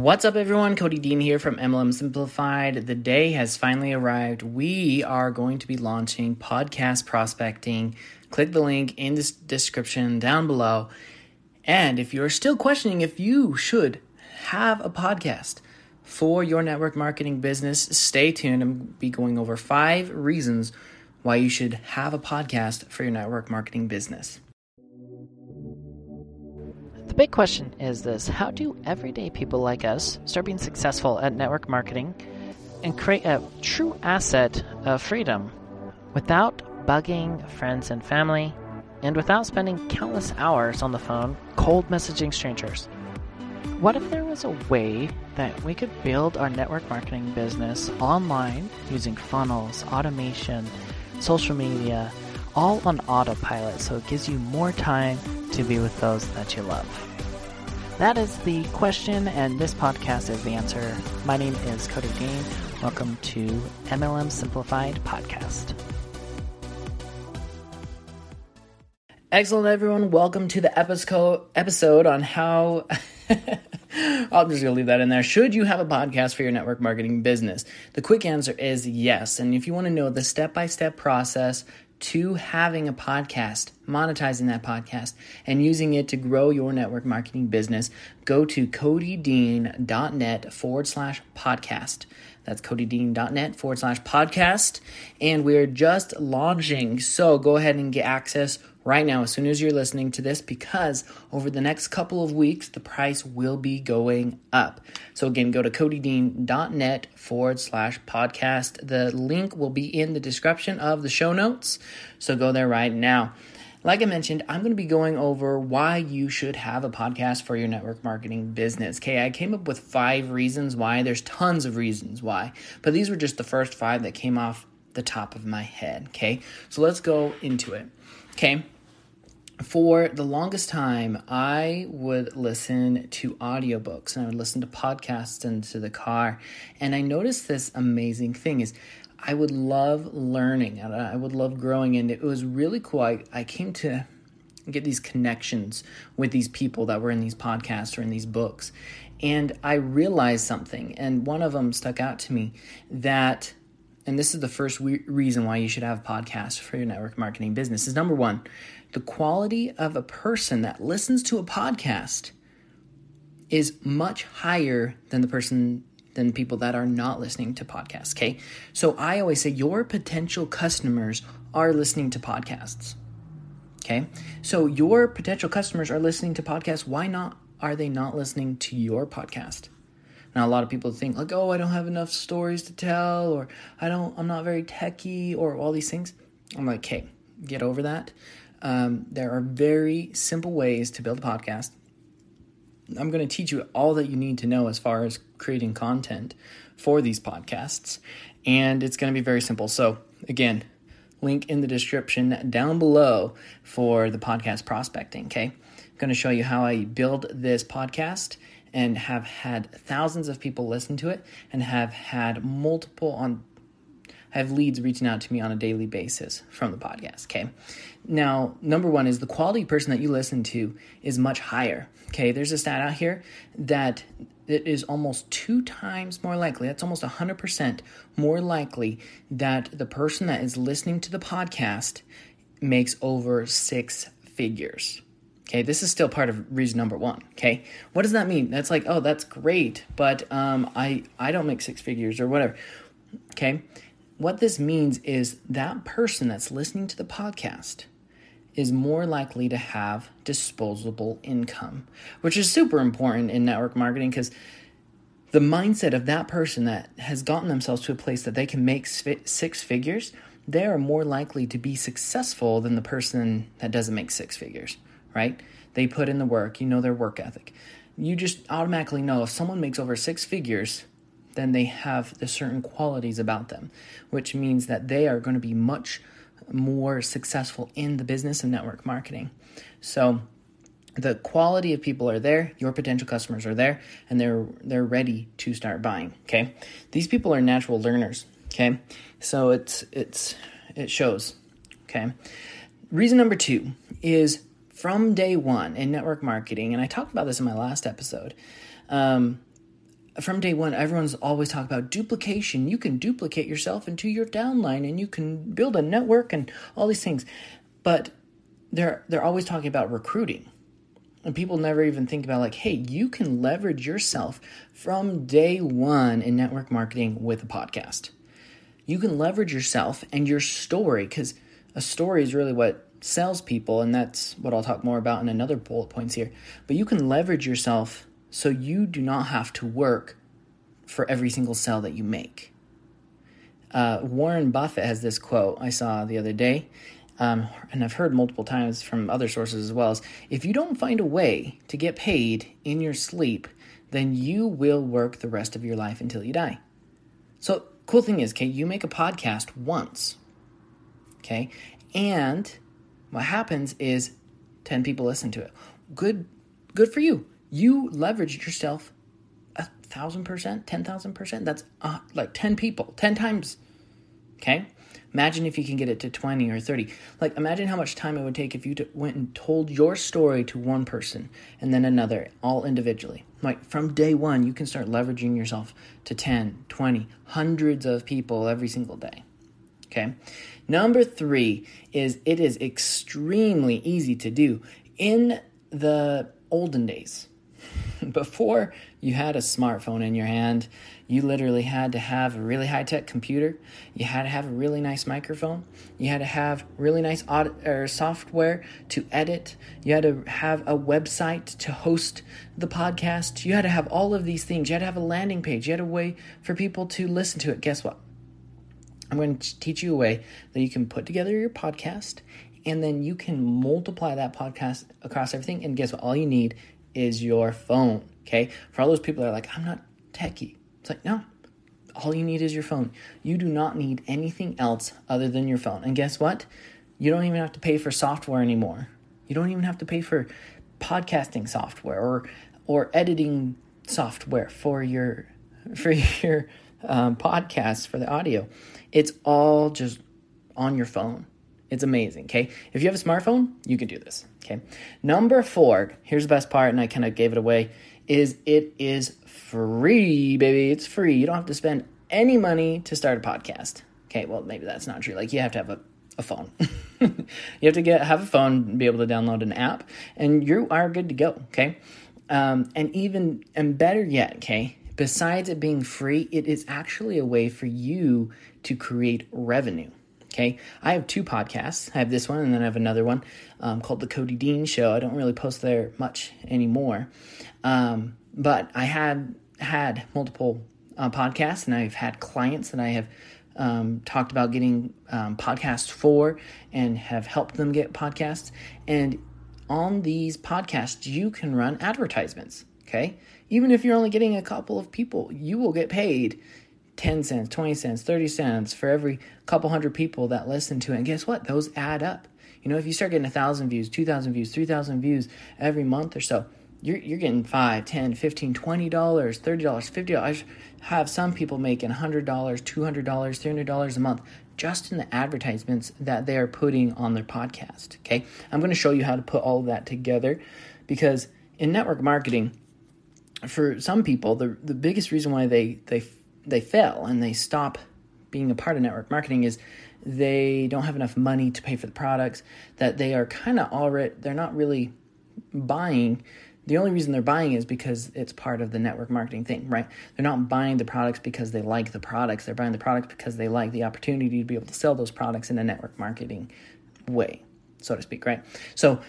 What's up, everyone? Cody Dean here from MLM Simplified. The day has finally arrived. We are going to be launching podcast prospecting. Click the link in the description down below. And if you're still questioning if you should have a podcast for your network marketing business, stay tuned. I'm be going over five reasons why you should have a podcast for your network marketing business big question is this How do everyday people like us start being successful at network marketing and create a true asset of freedom without bugging friends and family and without spending countless hours on the phone cold messaging strangers? What if there was a way that we could build our network marketing business online using funnels, automation, social media, all on autopilot so it gives you more time to be with those that you love? That is the question, and this podcast is the answer. My name is Cody Dean. Welcome to MLM Simplified Podcast. Excellent, everyone. Welcome to the episode on how. I'm just gonna leave that in there. Should you have a podcast for your network marketing business? The quick answer is yes. And if you want to know the step by step process to having a podcast, monetizing that podcast, and using it to grow your network marketing business, go to codydean.net forward slash podcast. That's codydean.net forward slash podcast. And we're just launching. So go ahead and get access right now as soon as you're listening to this because over the next couple of weeks, the price will be going up. So again, go to codydean.net forward slash podcast. The link will be in the description of the show notes. So go there right now. Like I mentioned, I'm going to be going over why you should have a podcast for your network marketing business. Okay, I came up with five reasons why. There's tons of reasons why, but these were just the first five that came off the top of my head. Okay, so let's go into it. Okay, for the longest time, I would listen to audiobooks and I would listen to podcasts into the car. And I noticed this amazing thing is I would love learning and I would love growing. And it was really cool. I, I came to get these connections with these people that were in these podcasts or in these books. And I realized something, and one of them stuck out to me that and this is the first we- reason why you should have podcasts for your network marketing business is number one the quality of a person that listens to a podcast is much higher than the person than people that are not listening to podcasts okay so i always say your potential customers are listening to podcasts okay so your potential customers are listening to podcasts why not are they not listening to your podcast now a lot of people think like, oh, I don't have enough stories to tell, or I don't, I'm not very techy, or all these things. I'm like, okay, get over that. Um, there are very simple ways to build a podcast. I'm going to teach you all that you need to know as far as creating content for these podcasts, and it's going to be very simple. So again, link in the description down below for the podcast prospecting. Okay, I'm going to show you how I build this podcast and have had thousands of people listen to it and have had multiple on have leads reaching out to me on a daily basis from the podcast. Okay. Now, number one is the quality person that you listen to is much higher. Okay. There's a stat out here that it is almost two times more likely, that's almost 100% more likely that the person that is listening to the podcast makes over six figures. Okay, this is still part of reason number one. Okay, what does that mean? That's like, oh, that's great, but um, I I don't make six figures or whatever. Okay, what this means is that person that's listening to the podcast is more likely to have disposable income, which is super important in network marketing because the mindset of that person that has gotten themselves to a place that they can make six figures, they are more likely to be successful than the person that doesn't make six figures right? They put in the work, you know their work ethic. You just automatically know if someone makes over six figures, then they have the certain qualities about them, which means that they are going to be much more successful in the business of network marketing. So, the quality of people are there, your potential customers are there, and they're they're ready to start buying. Okay, these people are natural learners. Okay, so it's it's it shows. Okay, reason number two is from day one in network marketing, and I talked about this in my last episode, um, from day one, everyone's always talking about duplication. You can duplicate yourself into your downline and you can build a network and all these things. But they're they're always talking about recruiting. And people never even think about like, hey, you can leverage yourself from day one in network marketing with a podcast. You can leverage yourself and your story because a story is really what sells people, and that's what I'll talk more about in another bullet points here. But you can leverage yourself so you do not have to work for every single sale that you make. Uh, Warren Buffett has this quote I saw the other day, um, and I've heard multiple times from other sources as well. Is if you don't find a way to get paid in your sleep, then you will work the rest of your life until you die. So, cool thing is, okay, you make a podcast once, okay, and what happens is 10 people listen to it. Good, good for you. You leveraged yourself a thousand percent, 10,000 percent. That's uh, like 10 people, 10 times. Okay. Imagine if you can get it to 20 or 30. Like, imagine how much time it would take if you t- went and told your story to one person and then another, all individually. Like, from day one, you can start leveraging yourself to 10, 20, hundreds of people every single day. Okay. Number three is it is extremely easy to do. In the olden days, before you had a smartphone in your hand, you literally had to have a really high tech computer. You had to have a really nice microphone. You had to have really nice aud- or software to edit. You had to have a website to host the podcast. You had to have all of these things. You had to have a landing page. You had a way for people to listen to it. Guess what? I'm going to teach you a way that you can put together your podcast and then you can multiply that podcast across everything. And guess what? All you need is your phone. Okay. For all those people that are like, I'm not techie, it's like, no, all you need is your phone. You do not need anything else other than your phone. And guess what? You don't even have to pay for software anymore. You don't even have to pay for podcasting software or or editing software for your for your um, podcasts for the audio. It's all just on your phone. It's amazing. Okay. If you have a smartphone, you can do this. Okay. Number four, here's the best part, and I kind of gave it away, is it is free, baby. It's free. You don't have to spend any money to start a podcast. Okay. Well, maybe that's not true. Like you have to have a, a phone. you have to get have a phone, be able to download an app, and you are good to go. Okay. Um, and even and better yet, okay, besides it being free, it is actually a way for you to create revenue. Okay, I have two podcasts. I have this one, and then I have another one um, called The Cody Dean Show. I don't really post there much anymore, um, but I had had multiple uh, podcasts, and I've had clients that I have um, talked about getting um, podcasts for, and have helped them get podcasts. And on these podcasts, you can run advertisements. Okay, even if you're only getting a couple of people, you will get paid 10 cents, 20 cents, 30 cents for every couple hundred people that listen to it. And guess what? Those add up. You know, if you start getting a thousand views, 2,000 views, 3,000 views every month or so, you're, you're getting 5 10 15 $20, $30, $50. I have some people making $100, $200, $300 a month just in the advertisements that they are putting on their podcast. Okay. I'm going to show you how to put all of that together because in network marketing, for some people, the, the biggest reason why they, they they fail and they stop being a part of network marketing is they don't have enough money to pay for the products that they are kind of already they're not really buying. The only reason they're buying is because it's part of the network marketing thing right? They're not buying the products because they like the products. They're buying the products because they like the opportunity to be able to sell those products in a network marketing way so to speak right? So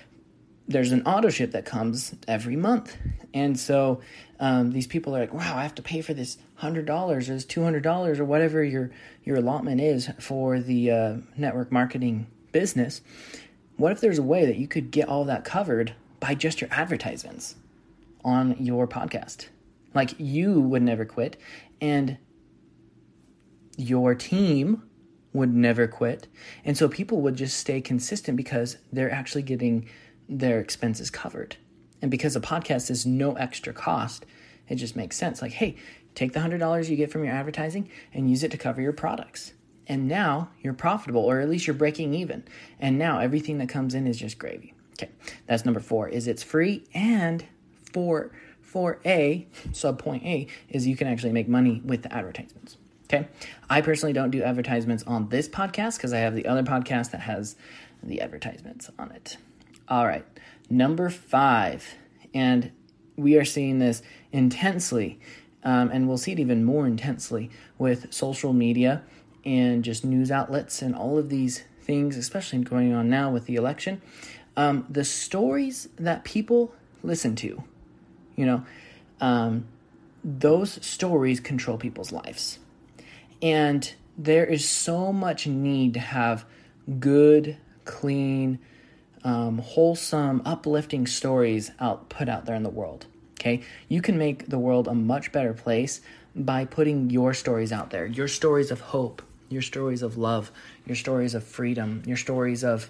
there's an auto ship that comes every month. And so um, these people are like, wow, I have to pay for this $100 or this $200 or whatever your, your allotment is for the uh, network marketing business. What if there's a way that you could get all that covered by just your advertisements on your podcast? Like you would never quit, and your team would never quit. And so people would just stay consistent because they're actually getting their expenses covered. And because a podcast is no extra cost, it just makes sense. Like, hey, take the $100 you get from your advertising and use it to cover your products. And now you're profitable, or at least you're breaking even. And now everything that comes in is just gravy. Okay, that's number four. Is it's free and for for A, sub point A, is you can actually make money with the advertisements. Okay. I personally don't do advertisements on this podcast because I have the other podcast that has the advertisements on it. All right. Number five, and we are seeing this intensely, um, and we'll see it even more intensely with social media and just news outlets and all of these things, especially going on now with the election. Um, the stories that people listen to, you know, um, those stories control people's lives. And there is so much need to have good, clean, um, wholesome, uplifting stories out put out there in the world. Okay, you can make the world a much better place by putting your stories out there. Your stories of hope, your stories of love, your stories of freedom, your stories of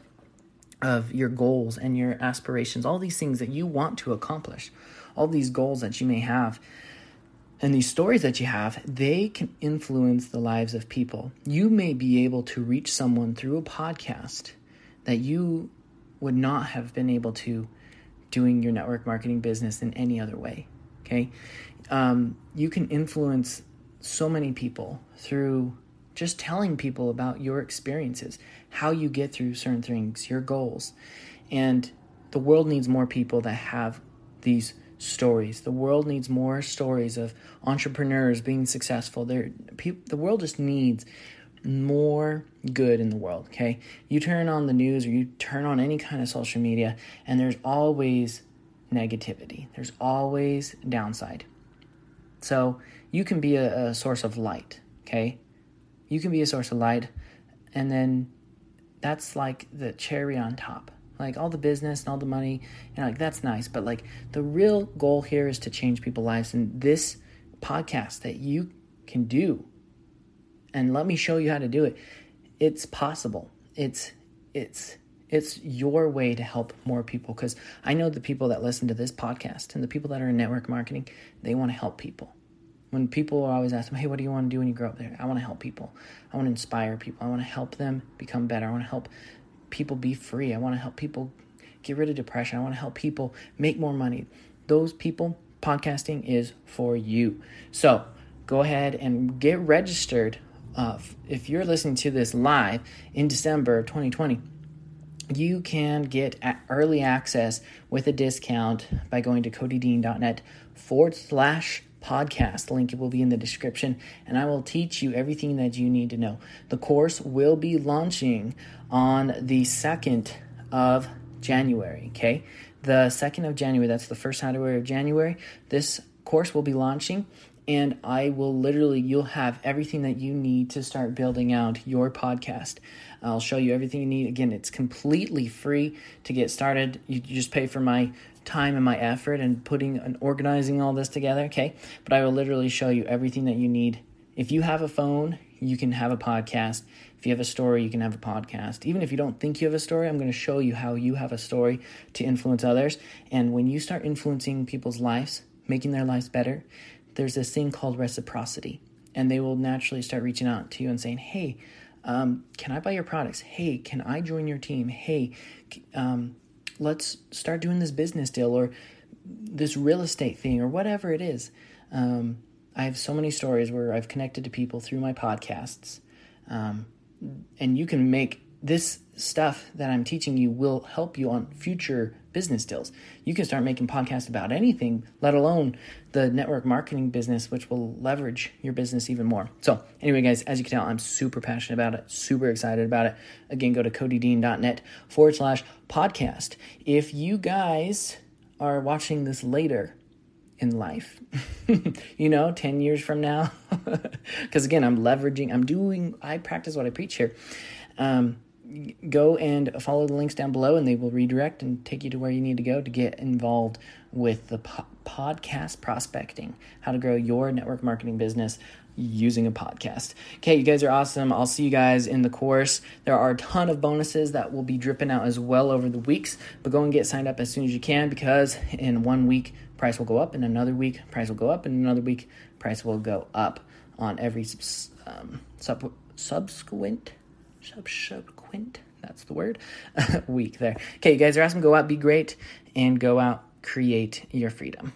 of your goals and your aspirations, all these things that you want to accomplish, all these goals that you may have. And these stories that you have, they can influence the lives of people. You may be able to reach someone through a podcast that you would not have been able to doing your network marketing business in any other way. Okay. Um, you can influence so many people through just telling people about your experiences, how you get through certain things, your goals. And the world needs more people that have these stories. The world needs more stories of entrepreneurs being successful. There, the world just needs more good in the world, okay? You turn on the news or you turn on any kind of social media, and there's always negativity, there's always downside. So you can be a, a source of light, okay? You can be a source of light, and then that's like the cherry on top. Like all the business and all the money, and like that's nice, but like the real goal here is to change people's lives. And this podcast that you can do and let me show you how to do it. It's possible. It's it's it's your way to help more people because I know the people that listen to this podcast and the people that are in network marketing, they want to help people. When people are always ask me, "Hey, what do you want to do when you grow up?" There, I want to help people. I want to inspire people. I want to help them become better. I want to help people be free. I want to help people get rid of depression. I want to help people make more money. Those people, podcasting is for you. So go ahead and get registered uh, if you're listening to this live in December of 2020, you can get early access with a discount by going to codydean.net forward slash podcast. Link will be in the description, and I will teach you everything that you need to know. The course will be launching on the 2nd of January, okay? The 2nd of January, that's the first Saturday of January. This course will be launching and I will literally, you'll have everything that you need to start building out your podcast. I'll show you everything you need. Again, it's completely free to get started. You just pay for my time and my effort and putting and organizing all this together, okay? But I will literally show you everything that you need. If you have a phone, you can have a podcast. If you have a story, you can have a podcast. Even if you don't think you have a story, I'm going to show you how you have a story to influence others. And when you start influencing people's lives, making their lives better, there's this thing called reciprocity, and they will naturally start reaching out to you and saying, "Hey, um, can I buy your products? Hey, can I join your team? Hey, um, let's start doing this business deal or this real estate thing or whatever it is." Um, I have so many stories where I've connected to people through my podcasts, um, and you can make this stuff that I'm teaching you will help you on future business deals. You can start making podcasts about anything, let alone the network marketing business, which will leverage your business even more. So, anyway, guys, as you can tell, I'm super passionate about it, super excited about it. Again, go to codydean.net forward slash podcast. If you guys are watching this later, in life, you know, 10 years from now. Because again, I'm leveraging, I'm doing, I practice what I preach here. Um, go and follow the links down below and they will redirect and take you to where you need to go to get involved with the po- podcast prospecting how to grow your network marketing business using a podcast. Okay you guys are awesome. I'll see you guys in the course. There are a ton of bonuses that will be dripping out as well over the weeks but go and get signed up as soon as you can because in one week price will go up in another week price will go up in another week price will go up on every um, sub- subsequent subsequent, that's the word, week there. Okay, you guys are awesome. Go out, be great, and go out, create your freedom.